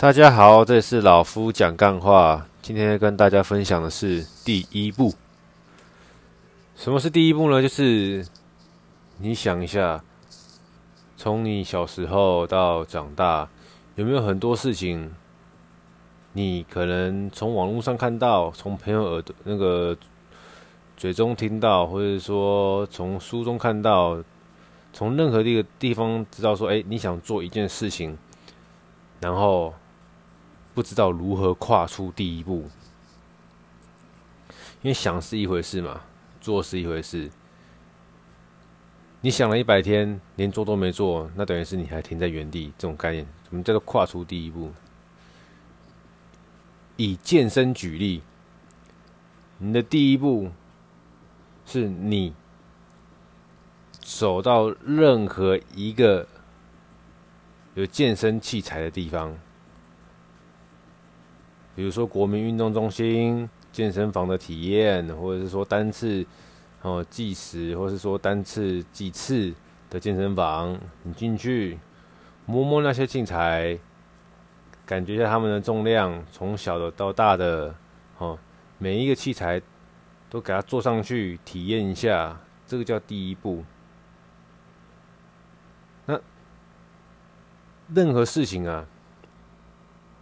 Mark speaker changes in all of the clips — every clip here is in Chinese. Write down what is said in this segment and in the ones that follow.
Speaker 1: 大家好，这里是老夫讲干话。今天跟大家分享的是第一步。什么是第一步呢？就是你想一下，从你小时候到长大，有没有很多事情，你可能从网络上看到，从朋友耳朵那个嘴中听到，或者说从书中看到，从任何一个地方知道说，哎，你想做一件事情，然后。不知道如何跨出第一步，因为想是一回事嘛，做是一回事。你想了一百天，连做都没做，那等于是你还停在原地。这种概念，什么叫做跨出第一步？以健身举例，你的第一步是你走到任何一个有健身器材的地方。比如说国民运动中心、健身房的体验，或者是说单次哦计时，或者是说单次计次的健身房，你进去摸摸那些器材，感觉一下它们的重量，从小的到大的，哦，每一个器材都给它坐上去体验一下，这个叫第一步。那任何事情啊，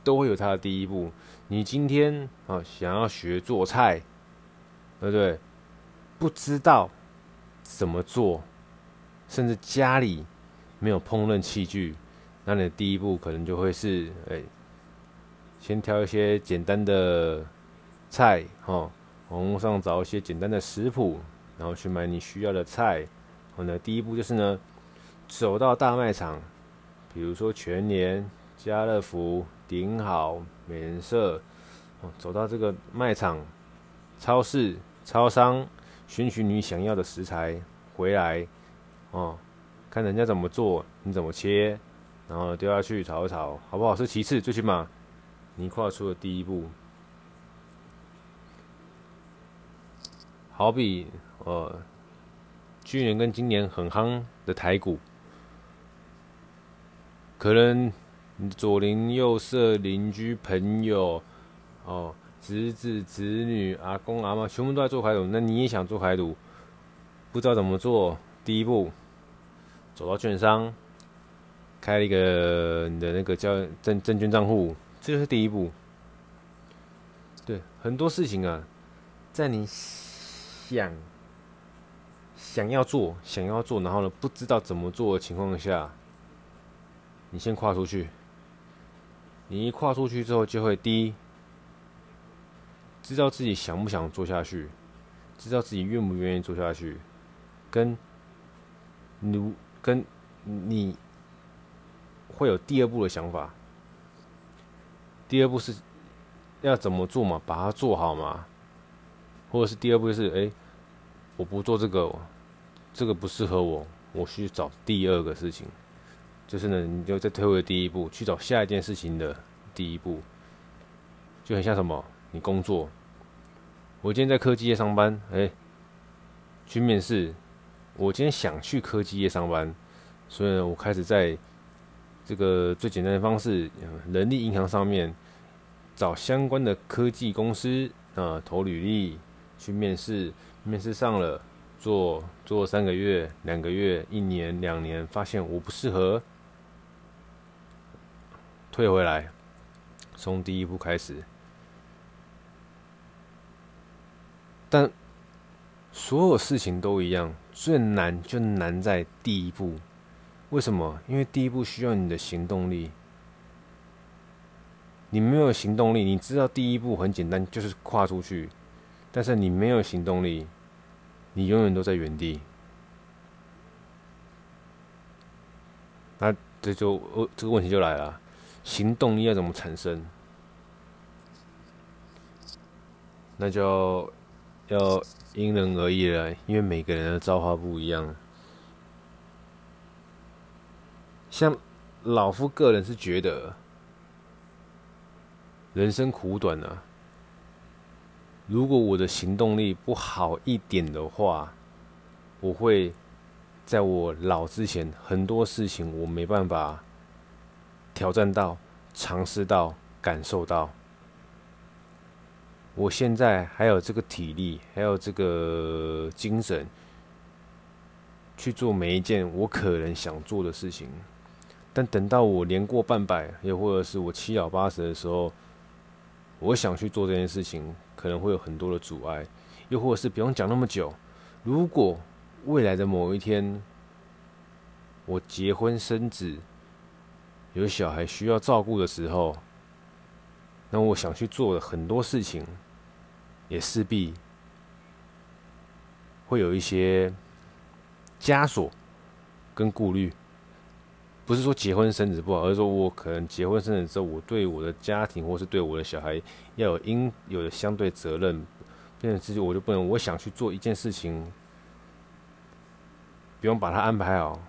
Speaker 1: 都会有它的第一步。你今天啊想要学做菜，对不对？不知道怎么做，甚至家里没有烹饪器具，那你的第一步可能就会是：哎，先挑一些简单的菜，哈，网络上找一些简单的食谱，然后去买你需要的菜。然后呢，第一步就是呢，走到大卖场，比如说全年、家乐福。顶好美人社，哦，走到这个卖场、超市、超商，寻寻你想要的食材回来，哦，看人家怎么做，你怎么切，然后丢下去炒一炒，好不好吃？其次，最起码你跨出了第一步。好比呃，去年跟今年很夯的台股，可能。左邻右舍、邻居朋友，哦，侄子侄女、阿公阿嬷，全部都在做排毒。那你也想做排毒，不知道怎么做？第一步，走到券商，开一个你的那个叫证证券账户，这就是第一步。对，很多事情啊，在你想想要做、想要做，然后呢，不知道怎么做的情况下，你先跨出去。你一跨出去之后，就会第一知道自己想不想做下去，知道自己愿不愿意做下去，跟你跟你会有第二步的想法。第二步是要怎么做嘛？把它做好嘛？或者是第二步是，哎，我不做这个，这个不适合我，我去找第二个事情。就是呢，你就在推回第一步，去找下一件事情的第一步，就很像什么？你工作，我今天在科技业上班，哎、去面试。我今天想去科技业上班，所以呢，我开始在这个最简单的方式，人力银行上面找相关的科技公司啊，投履历去面试。面试上了，做做三个月、两个月、一年、两年，发现我不适合。退回来，从第一步开始。但所有事情都一样，最难就难在第一步。为什么？因为第一步需要你的行动力。你没有行动力，你知道第一步很简单，就是跨出去。但是你没有行动力，你永远都在原地。那这就呃，这个问题就来了。行动力要怎么产生？那就要因人而异了，因为每个人的造化不一样。像老夫个人是觉得，人生苦短啊。如果我的行动力不好一点的话，我会在我老之前，很多事情我没办法。挑战到尝试到、感受到，我现在还有这个体力，还有这个精神，去做每一件我可能想做的事情。但等到我年过半百，又或者是我七老八十的时候，我想去做这件事情，可能会有很多的阻碍。又或者是不用讲那么久，如果未来的某一天，我结婚生子，有小孩需要照顾的时候，那我想去做的很多事情，也势必会有一些枷锁跟顾虑。不是说结婚生子不好，而是说我可能结婚生子之后，我对我的家庭或是对我的小孩要有应有的相对责任。变成自己，我就不能，我想去做一件事情，不用把它安排好，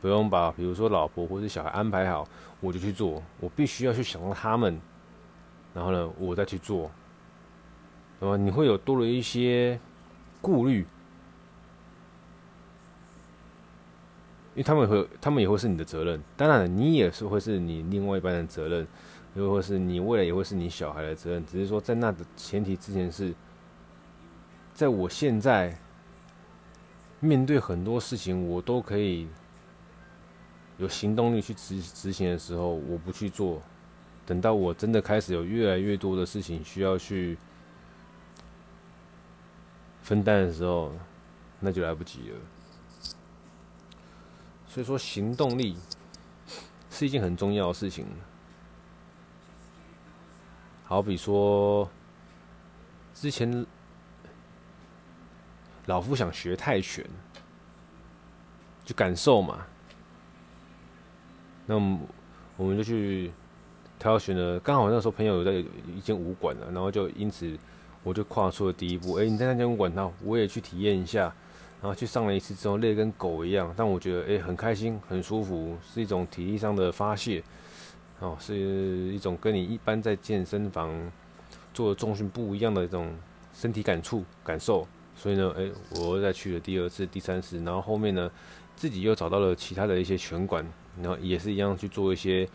Speaker 1: 不用把比如说老婆或者小孩安排好，我就去做。我必须要去想到他们，然后呢，我再去做。那么你会有多了一些顾虑。因为他们会，他们也会是你的责任。当然，你也是会是你另外一半的责任，又或是你未来也会是你小孩的责任。只是说，在那的前提之前是，在我现在面对很多事情，我都可以有行动力去执执行的时候，我不去做。等到我真的开始有越来越多的事情需要去分担的时候，那就来不及了。所以说，行动力是一件很重要的事情。好比说，之前老夫想学泰拳，就感受嘛。那么我们就去挑选了，刚好那时候朋友有在一间武馆了，然后就因此我就跨出了第一步。哎，你在那间武馆，那我也去体验一下。然后去上了一次之后，累跟狗一样，但我觉得诶、欸、很开心，很舒服，是一种体力上的发泄，哦，是一种跟你一般在健身房做的重训不一样的一种身体感触感受。所以呢，诶、欸，我又再去了第二次、第三次，然后后面呢，自己又找到了其他的一些拳馆，然后也是一样去做一些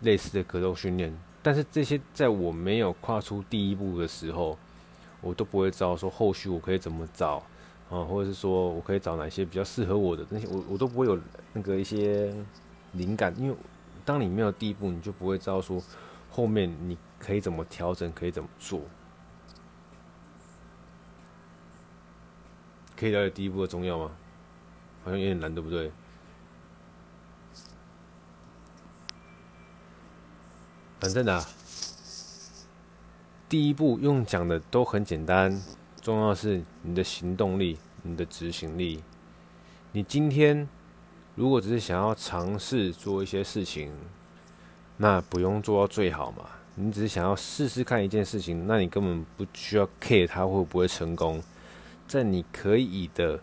Speaker 1: 类似的格斗训练。但是这些在我没有跨出第一步的时候，我都不会知道说后续我可以怎么找啊，或者是说我可以找哪些比较适合我的那些，我我都不会有那个一些灵感，因为当你没有第一步，你就不会知道说后面你可以怎么调整，可以怎么做。可以了解第一步的重要吗？好像有点难，对不对？反正啊。第一步用讲的都很简单，重要是你的行动力、你的执行力。你今天如果只是想要尝试做一些事情，那不用做到最好嘛。你只是想要试试看一件事情，那你根本不需要 care 它会不会成功。在你可以的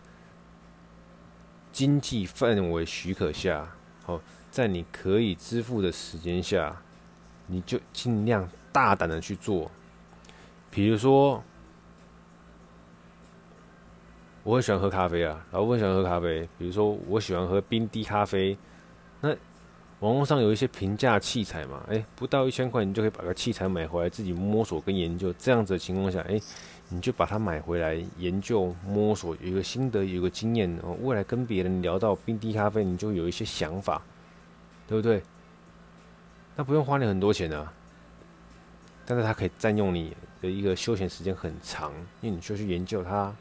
Speaker 1: 经济范围许可下，好，在你可以支付的时间下，你就尽量大胆的去做。比如说，我很喜欢喝咖啡啊，然后我很喜欢喝咖啡。比如说，我喜欢喝冰滴咖啡。那网络上有一些平价器材嘛，哎，不到一千块，你就可以把个器材买回来，自己摸索跟研究。这样子的情况下，哎，你就把它买回来研究摸索，有一个心得，有一个经验。哦，未来跟别人聊到冰滴咖啡，你就有一些想法，对不对？那不用花你很多钱啊。但是它可以占用你的一个休闲时间很长，因为你需要去研究它。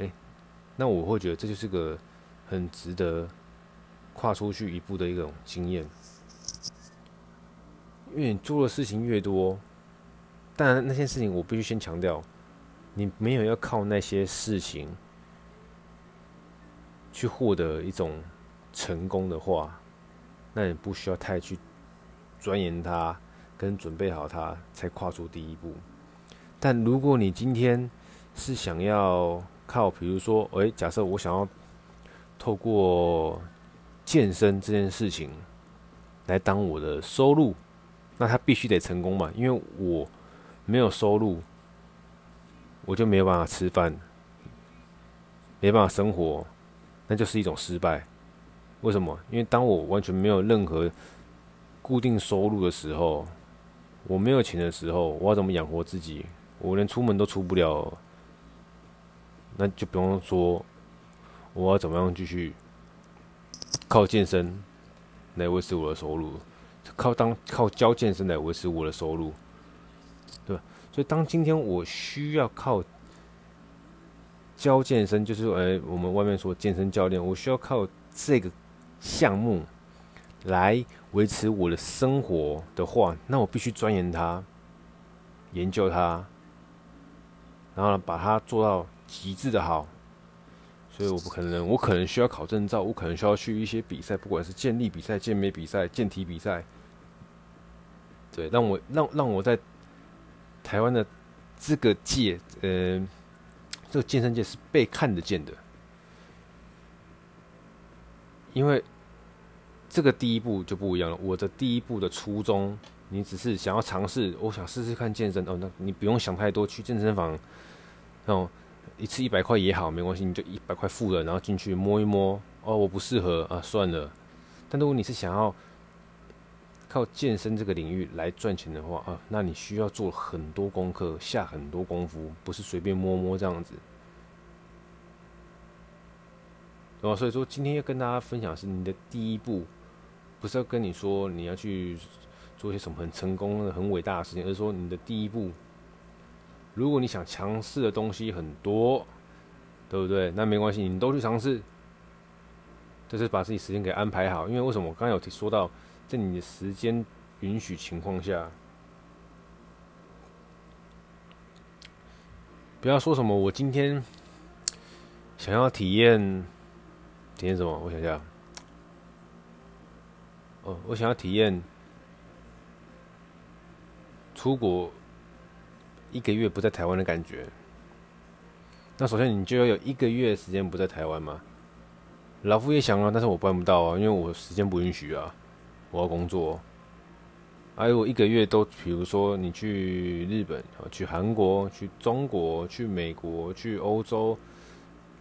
Speaker 1: 哎，那我会觉得这就是个很值得跨出去一步的一种经验。因为你做的事情越多，当然那些事情我必须先强调，你没有要靠那些事情去获得一种成功的话，那你不需要太去钻研它。跟准备好它，才跨出第一步。但如果你今天是想要靠，比如说，诶，假设我想要透过健身这件事情来当我的收入，那它必须得成功嘛，因为我没有收入，我就没有办法吃饭，没办法生活，那就是一种失败。为什么？因为当我完全没有任何固定收入的时候，我没有钱的时候，我要怎么养活自己？我连出门都出不了，那就不用说我要怎么样继续靠健身来维持我的收入，靠当靠教健身来维持我的收入，对吧？所以当今天我需要靠教健身，就是说，哎，我们外面说健身教练，我需要靠这个项目来维持我的生活的话，那我必须钻研它，研究它，然后呢，把它做到极致的好。所以我不可能，我可能需要考证照，我可能需要去一些比赛，不管是健力比赛、健美比赛、健体比赛，对，让我让让我在台湾的这个界，呃，这个健身界是被看得见的，因为。这个第一步就不一样了。我的第一步的初衷，你只是想要尝试，我想试试看健身哦。那你不用想太多，去健身房，哦，一次一百块也好，没关系，你就一百块付了，然后进去摸一摸。哦，我不适合啊，算了。但如果你是想要靠健身这个领域来赚钱的话啊，那你需要做很多功课，下很多功夫，不是随便摸摸这样子。哦，所以说今天要跟大家分享是你的第一步。不是要跟你说你要去做一些什么很成功的、很伟大的事情，而是说你的第一步，如果你想尝试的东西很多，对不对？那没关系，你都去尝试，就是把自己时间给安排好。因为为什么我刚刚有提说到，在你的时间允许情况下，不要说什么我今天想要体验体验什么，我想想。哦，我想要体验出国一个月不在台湾的感觉。那首先你就要有一个月时间不在台湾嘛。老夫也想啊，但是我办不到啊，因为我时间不允许啊，我要工作。还有我一个月都，比如说你去日本、去韩国、去中国、去美国、去欧洲，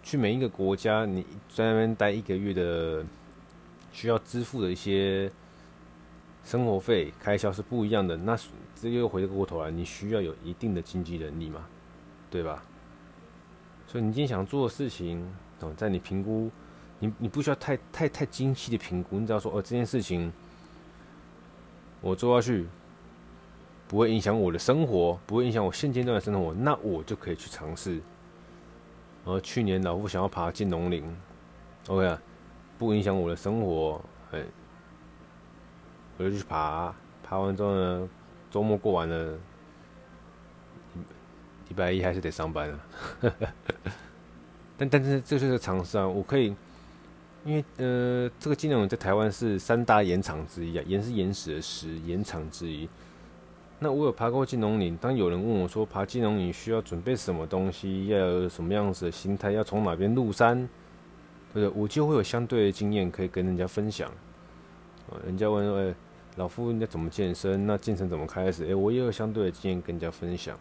Speaker 1: 去每一个国家，你在那边待一个月的。需要支付的一些生活费开销是不一样的，那这又回过头来，你需要有一定的经济能力嘛，对吧？所以你今天想做的事情，哦，在你评估，你你不需要太太太精细的评估，你只要说，哦，这件事情我做下去不会影响我的生活，不会影响我现阶段的生活，那我就可以去尝试。而去年老夫想要爬进农林，OK 啊。不影响我的生活，哎，我就去爬，爬完之后呢，周末过完了，礼拜一还是得上班啊。但但是这就是尝试啊，我可以，因为呃，这个金龙在台湾是三大岩场之一啊，岩是岩石的石，岩场之一。那我有爬过金龙岭，当有人问我说爬金龙岭需要准备什么东西，要有什么样子的心态，要从哪边入山？对，我就会有相对的经验可以跟人家分享。人家问：“哎，老夫应该怎么健身？那健身怎么开始？”哎，我也有相对的经验跟人家分享。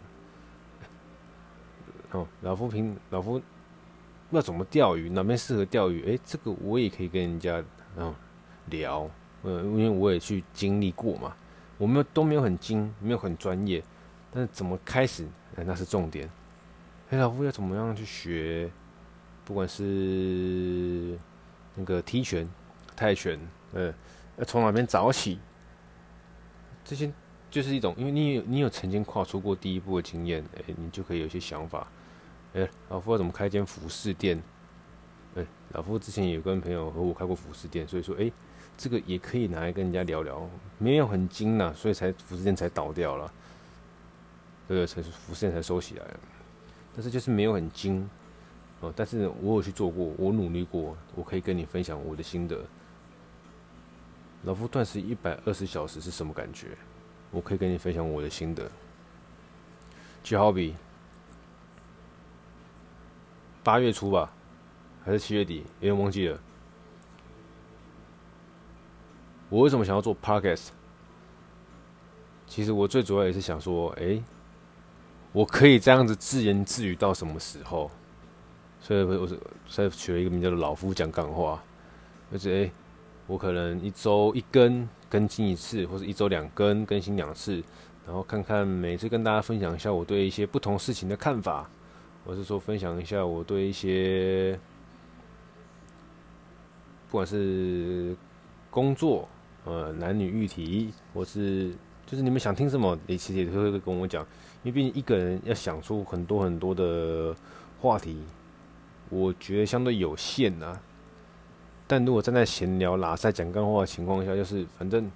Speaker 1: 哦，老夫平，老夫要怎么钓鱼？哪边适合钓鱼？哎，这个我也可以跟人家嗯聊。嗯，因为我也去经历过嘛。我们都没有很精，没有很专业，但是怎么开始？哎，那是重点。哎，老夫要怎么样去学？不管是那个踢拳、泰拳，呃，要从哪边找起？这些就是一种，因为你有你有曾经跨出过第一步的经验，哎，你就可以有些想法。哎，老夫要怎么开间服饰店？哎，老夫之前也有跟朋友和我开过服饰店，所以说，哎，这个也可以拿来跟人家聊聊。没有很精呐，所以才服饰店才倒掉了，对？才服饰店才收起来。但是就是没有很精。哦，但是我有去做过，我努力过，我可以跟你分享我的心得。老夫断食一百二十小时是什么感觉？我可以跟你分享我的心得。就好比八月初吧，还是七月底，有点忘记了。我为什么想要做 Podcast？其实我最主要也是想说，哎、我可以这样子自言自语到什么时候？所以，我是所以取了一个名叫做“老夫讲干话”，就是哎，我可能一周一更更新一次，或者一周两更更新两次，然后看看每次跟大家分享一下我对一些不同事情的看法，或是说分享一下我对一些不管是工作、呃男女议题，或是就是你们想听什么，你其实也会跟我讲，因为毕竟一个人要想出很多很多的话题，我觉得相对有限、啊。但如果站在闲聊、拉赛、讲干话的情况下，就是反正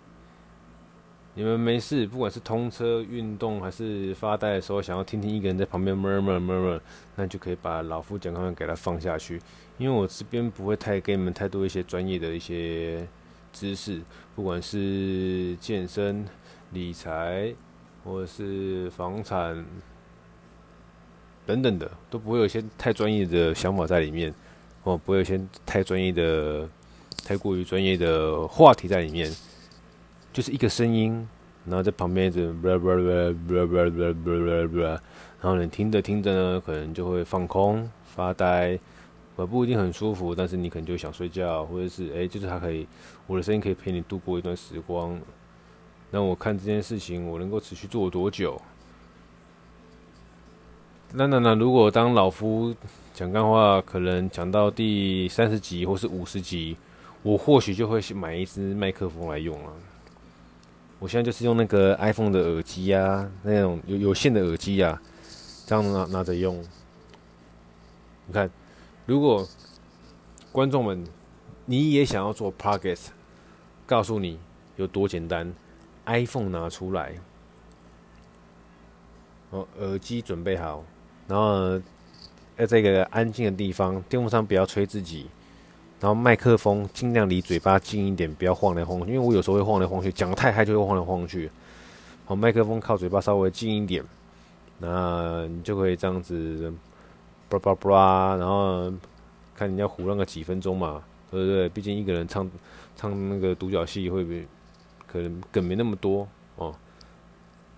Speaker 1: 你们没事，不管是通车、运动还是发呆的时候，想要听听一个人在旁边 murmur murmur，那就可以把老夫讲干话给他放下去。因为我这边不会太给你们太多一些专业的一些知识，不管是健身、理财或者是房产等等的，都不会有一些太专业的想法在里面。哦，不会有一些太专业的、太过于专业的话题在里面，就是一个声音，然后在旁边一直，然后你听着听着呢，可能就会放空、发呆，呃，不一定很舒服，但是你可能就想睡觉，或者是哎，就是它可以，我的声音可以陪你度过一段时光。那我看这件事情，我能够持续做多久？那那那，如果当老夫。讲干话，可能讲到第三十集或是五十集，我或许就会去买一支麦克风来用了。我现在就是用那个 iPhone 的耳机啊，那种有有线的耳机啊，这样拿拿着用。你看，如果观众们你也想要做 Podcast，告诉你有多简单，iPhone 拿出来，哦，耳机准备好，然后。在这个安静的地方，电风扇不要吹自己，然后麦克风尽量离嘴巴近一点，不要晃来晃去。因为我有时候会晃来晃去，讲太嗨就会晃来晃去。好，麦克风靠嘴巴稍微近一点，那你就可以这样子，叭叭叭，然后看你要胡乱个几分钟嘛，对不对？毕竟一个人唱唱那个独角戏会不会可能梗没那么多哦。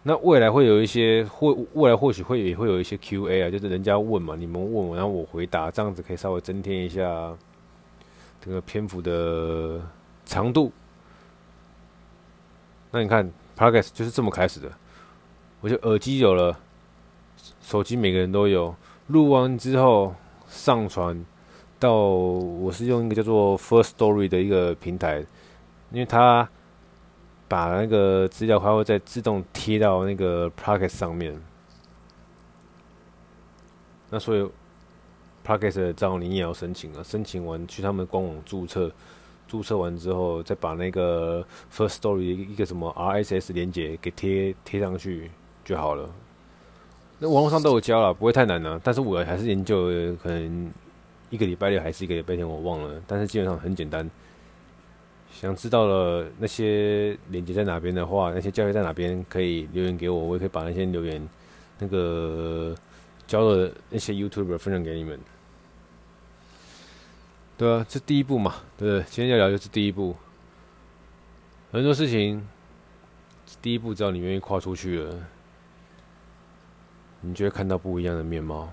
Speaker 1: 那未来会有一些，或未来或许会也会有一些 Q&A 啊，就是人家问嘛，你们问我，然后我回答，这样子可以稍微增添一下这个篇幅的长度。那你看，Podcast 就是这么开始的。我就耳机有了，手机每个人都有，录完之后上传到，我是用一个叫做 First Story 的一个平台，因为它。把那个资料还会再自动贴到那个 Podcast 上面，那所以 Podcast 的账号你也要申请啊，申请完去他们官网注册，注册完之后再把那个 First Story 一个什么 RSS 连接给贴贴上去就好了。那网络上都有教了，不会太难呢、但是我还是研究，可能一个礼拜六还是一个礼拜天，我忘了。但是基本上很简单。想知道了那些链接在哪边的话，那些教学在哪边可以留言给我，我也可以把那些留言那个教的那些 YouTuber 分享给你们。对啊，这第一步嘛，对不对？今天要聊就是第一步。很多事情，第一步只要你愿意跨出去了，你就会看到不一样的面貌，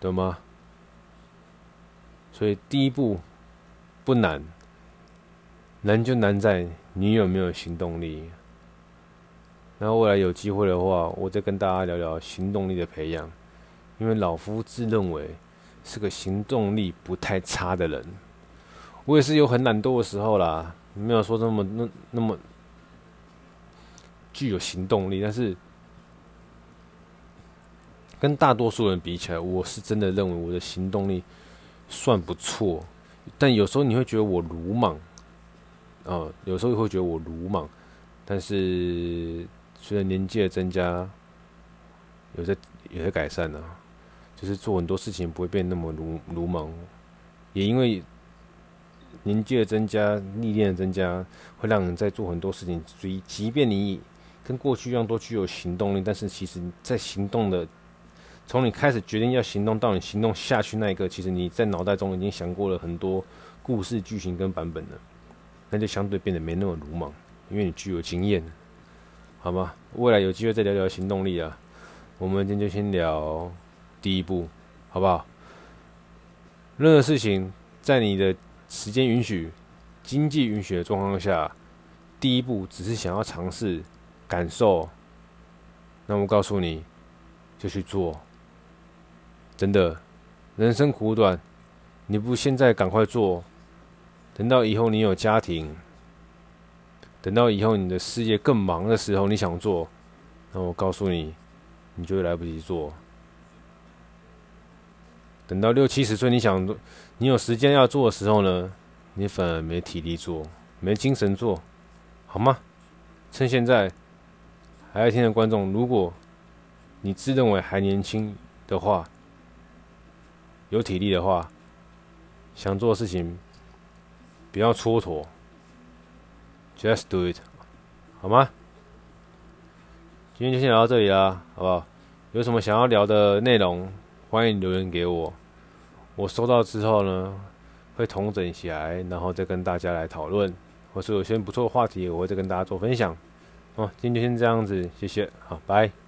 Speaker 1: 懂吗？所以第一步不难，难就难在你有没有行动力。然后未来有机会的话，我再跟大家聊聊行动力的培养。因为老夫自认为是个行动力不太差的人，我也是有很懒惰的时候啦，没有说那么那那么具有行动力。但是跟大多数人比起来，我是真的认为我的行动力。算不错，但有时候你会觉得我鲁莽，啊，有时候会觉得我鲁莽，但是随着年纪的增加，有在有在改善呢、就是做很多事情不会变那么鲁鲁莽，也因为年纪的增加、历练的增加，会让人在做很多事情，所以即便你跟过去一样都具有行动力，但是其实在行动的。从你开始决定要行动到你行动下去那一刻，其实你在脑袋中已经想过了很多故事剧情跟版本了，那就相对变得没那么鲁莽，因为你具有经验，好吗？未来有机会再聊聊行动力啊。我们今天就先聊第一步，好不好？任何事情在你的时间允许、经济允许的状况下，第一步只是想要尝试、感受，那我告诉你，就去做。真的，人生苦短，你不现在赶快做，等到以后你有家庭，等到以后你的事业更忙的时候，你想做，那我告诉你，你就会来不及做。等到六七十岁，你想，你有时间要做的时候呢，你反而没体力做，没精神做，好吗？趁现在还在听的观众，如果你自认为还年轻的话，有体力的话，想做的事情不要蹉跎，just do it，好吗？今天就先聊到这里啦，好不好？有什么想要聊的内容，欢迎留言给我。我收到之后呢，会统整起来，然后再跟大家来讨论，或是有些不错的话题，我会再跟大家做分享。哦，今天就先这样子，谢谢，好，拜。